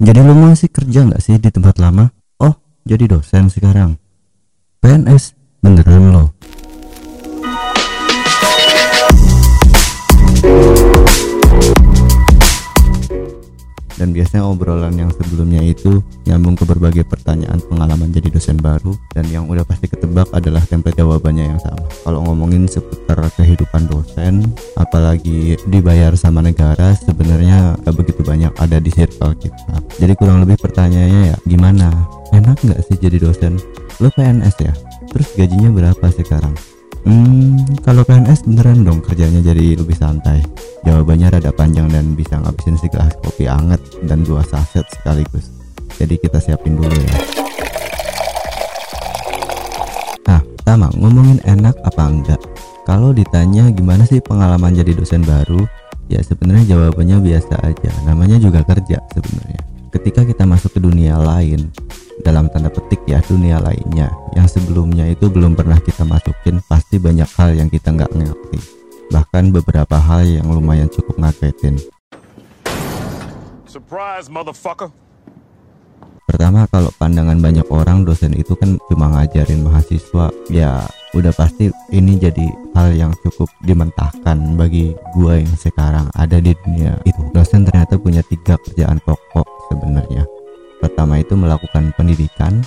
Jadi lu masih kerja nggak sih di tempat lama? Oh, jadi dosen sekarang. PNS, beneran lo? Dan biasanya obrolan yang sebelumnya itu nyambung ke berbagai pertanyaan pengalaman jadi dosen baru. Dan yang udah pasti ketebak adalah template jawabannya yang sama. Kalau ngomongin seputar kehidupan dosen apalagi dibayar sama negara sebenarnya gak begitu banyak ada di circle kita. Jadi kurang lebih pertanyaannya ya gimana? Enak nggak sih jadi dosen? Lo PNS ya? Terus gajinya berapa sekarang Hmm, kalau PNS beneran dong kerjanya jadi lebih santai. Jawabannya rada panjang dan bisa ngabisin segelas kopi anget dan dua saset sekaligus. Jadi kita siapin dulu ya. Nah, sama ngomongin enak apa enggak? Kalau ditanya gimana sih pengalaman jadi dosen baru, ya sebenarnya jawabannya biasa aja. Namanya juga kerja sebenarnya. Ketika kita masuk ke dunia lain, dalam tanda petik ya dunia lainnya. Yang sebelumnya itu belum pernah kita masukin pasti banyak hal yang kita nggak ngerti. Bahkan beberapa hal yang lumayan cukup ngagetin. Surprise, motherfucker. pertama kalau pandangan banyak orang dosen itu kan cuma ngajarin mahasiswa. Ya udah pasti ini jadi hal yang cukup dimentahkan bagi gua yang sekarang ada di dunia itu. Dosen ternyata punya tiga kerjaan pokok sebenarnya Pertama itu melakukan pendidikan,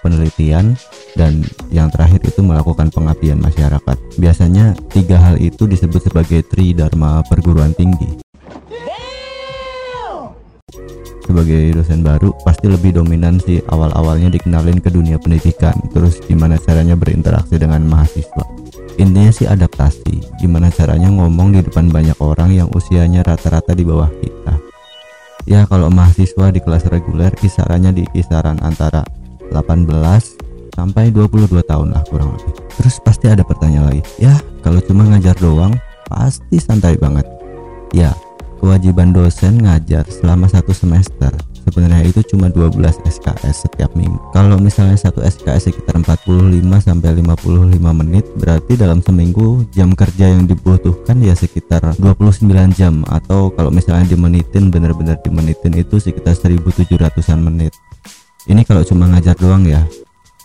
penelitian, dan yang terakhir itu melakukan pengabdian masyarakat. Biasanya tiga hal itu disebut sebagai Tri Dharma perguruan tinggi. Sebagai dosen baru pasti lebih dominan sih awal-awalnya dikenalin ke dunia pendidikan, terus gimana caranya berinteraksi dengan mahasiswa. Intinya sih adaptasi, gimana caranya ngomong di depan banyak orang yang usianya rata-rata di bawah kita ya kalau mahasiswa di kelas reguler kisarannya di kisaran antara 18 sampai 22 tahun lah kurang lebih. Terus pasti ada pertanyaan lagi. Ya kalau cuma ngajar doang pasti santai banget. Ya kewajiban dosen ngajar selama satu semester sebenarnya itu cuma 12 SKS setiap minggu. Kalau misalnya satu SKS sekitar 45 sampai 55 menit berarti dalam seminggu jam kerja yang dibutuhkan ya sekitar 29 jam. Atau kalau misalnya dimenitin bener-bener dimenitin itu sekitar 1700an menit. Ini kalau cuma ngajar doang ya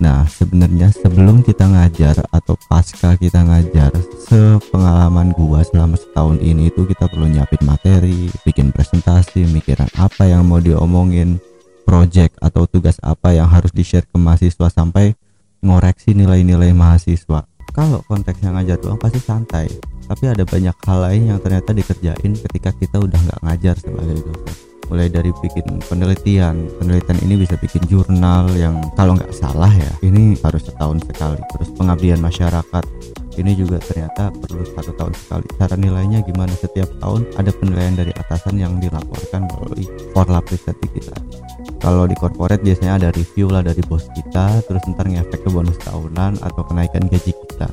Nah sebenarnya sebelum kita ngajar atau pasca kita ngajar sepengalaman gua selama setahun ini itu kita perlu nyiapin materi bikin presentasi mikiran apa yang mau diomongin project atau tugas apa yang harus di share ke mahasiswa sampai ngoreksi nilai-nilai mahasiswa. Kalau konteksnya ngajar doang pasti santai tapi ada banyak hal lain yang ternyata dikerjain ketika kita udah nggak ngajar sebagai dosen mulai dari bikin penelitian. Penelitian ini bisa bikin jurnal yang kalau nggak salah ya ini harus setahun sekali. Terus pengabdian masyarakat. Ini juga ternyata perlu satu tahun sekali. Cara nilainya gimana? Setiap tahun ada penilaian dari atasan yang dilaporkan melalui korlap riset kita. Kalau di corporate biasanya ada review lah dari bos kita terus ntar ngefek ke bonus tahunan atau kenaikan gaji kita.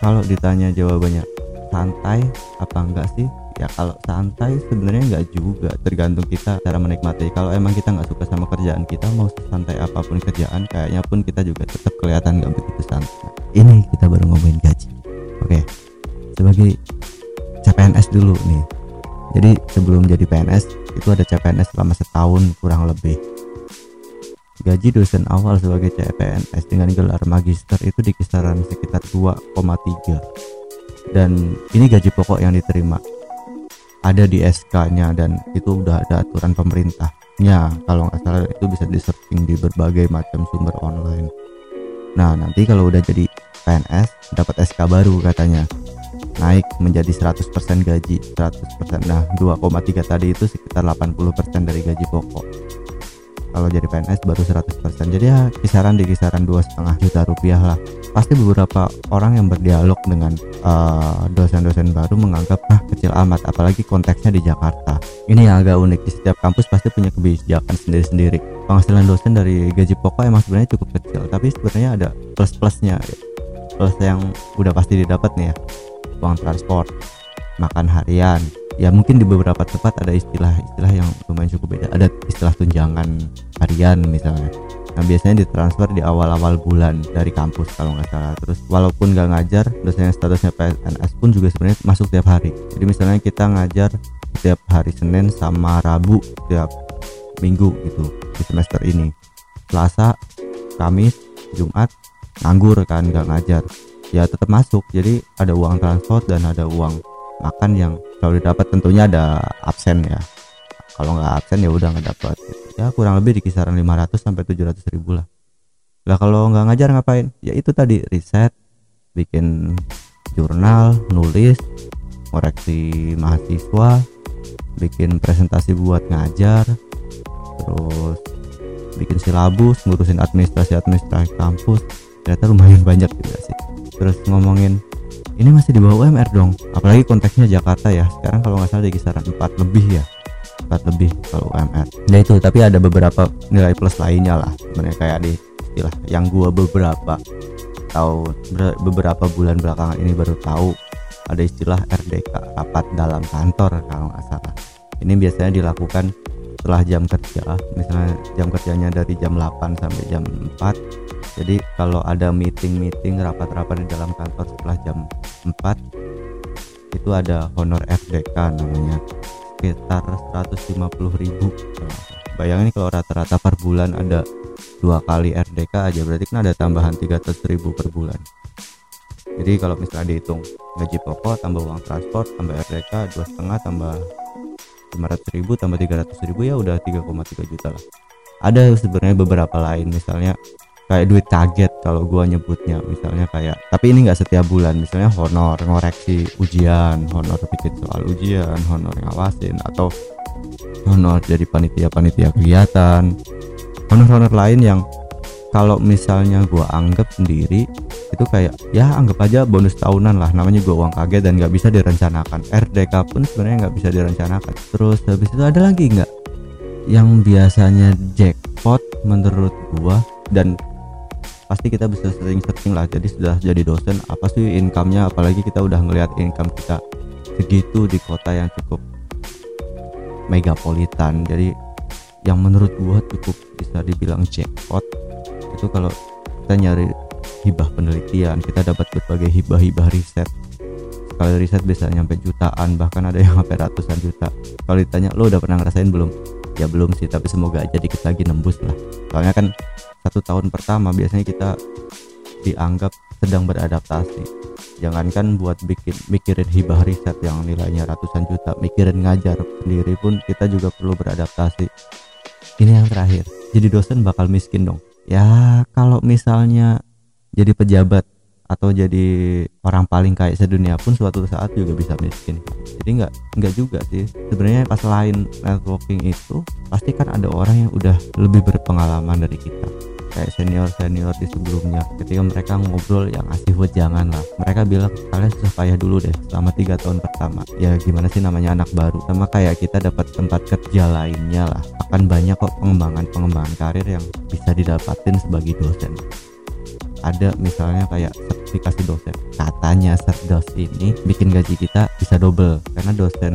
Kalau ditanya jawabannya santai apa enggak sih ya kalau santai sebenarnya nggak juga. Tergantung kita cara menikmati. Kalau emang kita nggak suka sama kerjaan kita mau santai apa pun kerjaan kayaknya pun kita juga tetap kelihatan nggak begitu santai. Ini kita baru ngomongin gaji. Oke. Sebagai CPNS dulu nih. Jadi sebelum jadi PNS itu ada CPNS selama setahun kurang lebih. Gaji dosen awal sebagai CPNS dengan gelar magister itu di kisaran sekitar 2,3 dan ini gaji pokok yang diterima ada di SK-nya dan itu udah ada aturan pemerintahnya. Kalau nggak salah itu bisa di searching di berbagai macam sumber online. Nah nanti kalau udah jadi PNS dapat SK baru katanya. Naik menjadi 100% gaji 100% nah 2,3 tadi itu sekitar 80% dari gaji pokok kalau jadi PNS baru 100% jadi ya kisaran di kisaran dua setengah juta rupiah lah. Pasti beberapa orang yang berdialog dengan uh, dosen-dosen uh, baru menganggap ah kecil amat. Apalagi konteksnya di Jakarta. Ini yang agak unik. Di setiap kampus pasti punya kebijakan sendiri-sendiri. Penghasilan dosen dari gaji pokok emang sebenarnya cukup kecil tapi sebenarnya ada plus-plusnya. Plus yang udah pasti didapat nih ya. Uang transport makan harian. Ya mungkin di beberapa tempat ada istilah-istilah yang lumayan cukup beda. Ada istilah tunjangan harian misalnya. Nah biasanya ditransfer di awal-awal bulan dari kampus kalau nggak salah. Terus walaupun nggak ngajar dosen yang statusnya PNS pun juga sebenarnya masuk tiap hari. Jadi misalnya kita ngajar setiap hari Senin sama Rabu setiap minggu gitu di semester ini. Selasa Kamis Jumat nganggur kan nggak ngajar. Ya tetap masuk. Jadi ada uang transport dan ada uang makan yang selalu dapat tentunya ada absen ya. Kalau nggak absen ya udah nggak dapat ya kurang lebih di kisaran 500 sampai 700 ribu lah. Lah kalau nggak ngajar ngapain? Ya itu tadi riset bikin jurnal nulis koreksi mahasiswa bikin presentasi buat ngajar terus bikin silabus ngurusin administrasi administrasi kampus. Ternyata lumayan banyak juga sih. Terus ngomongin ini masih di bawah UMR dong. Apalagi konteksnya Jakarta ya. Sekarang kalau nggak salah di kisaran 4 lebih ya 4 lebih kalau UMR nah itu tapi ada beberapa nilai plus lainnya lah sebenarnya kayak di istilah yang gua beberapa tahu beberapa bulan belakangan ini baru tahu ada istilah RDK rapat dalam kantor kalau nggak salah. Ini biasanya dilakukan setelah jam kerja misalnya jam kerjanya dari jam 8 sampai jam 4 jadi kalau ada meeting-meeting rapat-rapat di dalam kantor setelah jam 4 itu ada honor FDK namanya sekitar 150 ribu. Bayangin kalau rata-rata per bulan ada dua kali RDK aja berarti kan ada tambahan 300 ribu per bulan. Jadi kalau misalnya dihitung gaji pokok tambah uang transport tambah RDK dua setengah tambah 500 ribu tambah 300 ribu ya udah 3,3 juta lah. Ada sebenarnya beberapa lain misalnya kayak duit kaget kalau gua nyebutnya misalnya kayak tapi ini nggak setiap bulan misalnya honor ngoreksi ujian honor bikin soal ujian honor ngawasin atau honor jadi panitia-panitia kegiatan. Honor-honor lain yang kalau misalnya gua anggap sendiri itu kayak ya anggap aja bonus tahunan lah namanya gua uang kaget dan nggak bisa direncanakan. RDK pun sebenarnya nggak bisa direncanakan. Terus habis itu ada lagi nggak yang biasanya jackpot menurut gua dan pasti kita bisa sering searching lah. Jadi sudah jadi dosen apa sih income-nya? Apalagi kita udah ngelihat income kita segitu di kota yang cukup megapolitan. Jadi yang menurut gua cukup bisa dibilang jackpot. Itu kalau kita nyari hibah penelitian kita dapat berbagai hibah-hibah riset. Sekali riset bisa nyampe jutaan bahkan ada yang sampai ratusan juta. Kalau ditanya lo udah pernah ngerasain belum? Ya belum sih tapi semoga aja dikit lagi nembus lah. Soalnya kan satu tahun pertama biasanya kita dianggap sedang beradaptasi. Jangankan buat bikin mikirin hibah riset yang nilainya ratusan juta mikirin ngajar sendiri pun kita juga perlu beradaptasi. Ini yang terakhir jadi dosen bakal miskin dong. Ya kalau misalnya jadi pejabat atau jadi orang paling kaya sedunia pun suatu saat juga bisa miskin. Jadi nggak nggak juga sih. Sebenarnya pas lain networking itu pasti kan ada orang yang udah lebih berpengalaman dari kita kayak senior senior di sebelumnya. Ketika mereka ngobrol yang asih buat jangan lah. Mereka bilang kalian susah payah dulu deh selama tiga tahun pertama. Ya gimana sih namanya anak baru? Sama kayak kita dapat tempat kerja lainnya lah. Akan banyak kok pengembangan pengembangan karir yang bisa didapatin sebagai dosen. Ada misalnya kayak sertifikasi dosen. Katanya serdos ini bikin gaji kita bisa double karena dosen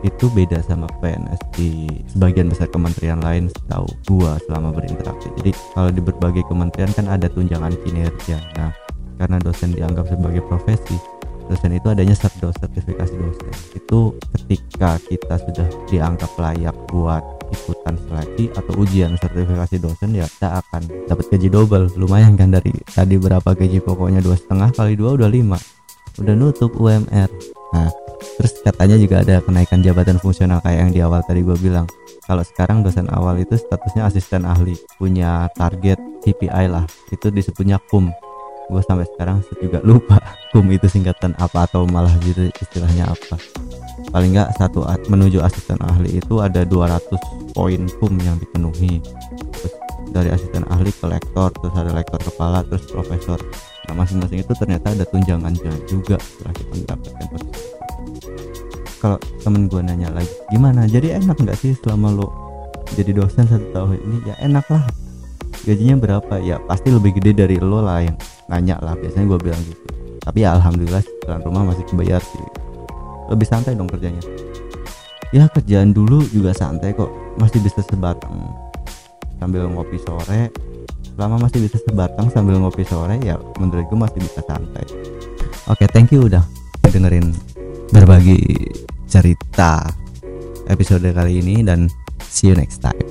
itu beda sama PNS di sebagian besar kementerian lain setahu gua selama berinteraksi. Jadi kalau di berbagai kementerian kan ada tunjangan kinerja. Nah karena dosen dianggap sebagai profesi dosen itu adanya serdos sertifikasi dosen. Itu ketika kita sudah dianggap layak buat ikutan seleksi atau ujian sertifikasi dosen ya kita akan dapat gaji double. Lumayan kan dari tadi berapa gaji pokoknya dua setengah kali dua udah lima. Udah nutup UMR nah terus katanya juga ada kenaikan jabatan fungsional kayak yang di awal tadi gue bilang. Kalau sekarang dosen awal itu statusnya asisten ahli punya target KPI lah. Itu disebutnya KUM gue sampai sekarang juga lupa kum itu singkatan apa atau malah gitu istilahnya apa. Paling nggak satu menuju asisten ahli itu ada 200 poin kum yang dipenuhi. Terus dari asisten ahli ke lektor terus ada lektor kepala terus profesor. Nah masing-masing itu ternyata ada tunjangannya juga setelah kita mendapatkan kalau temen gue nanya lagi gimana? Jadi enak nggak sih selama lo jadi dosen satu tahun ini? Ya enak lah. Gajinya berapa? Ya pasti lebih gede dari lo lah yang nanya lah biasanya gue bilang gitu. Tapi ya alhamdulillah jalan rumah masih kebayar sih. Lebih santai dong kerjanya. Ya kerjaan dulu juga santai kok masih bisa sebatang. Sambil ngopi sore selama masih bisa sebatang sambil ngopi sore ya menurut gue masih bisa santai. Oke okay, thank you udah dengerin berbagi cerita episode kali ini dan see you next time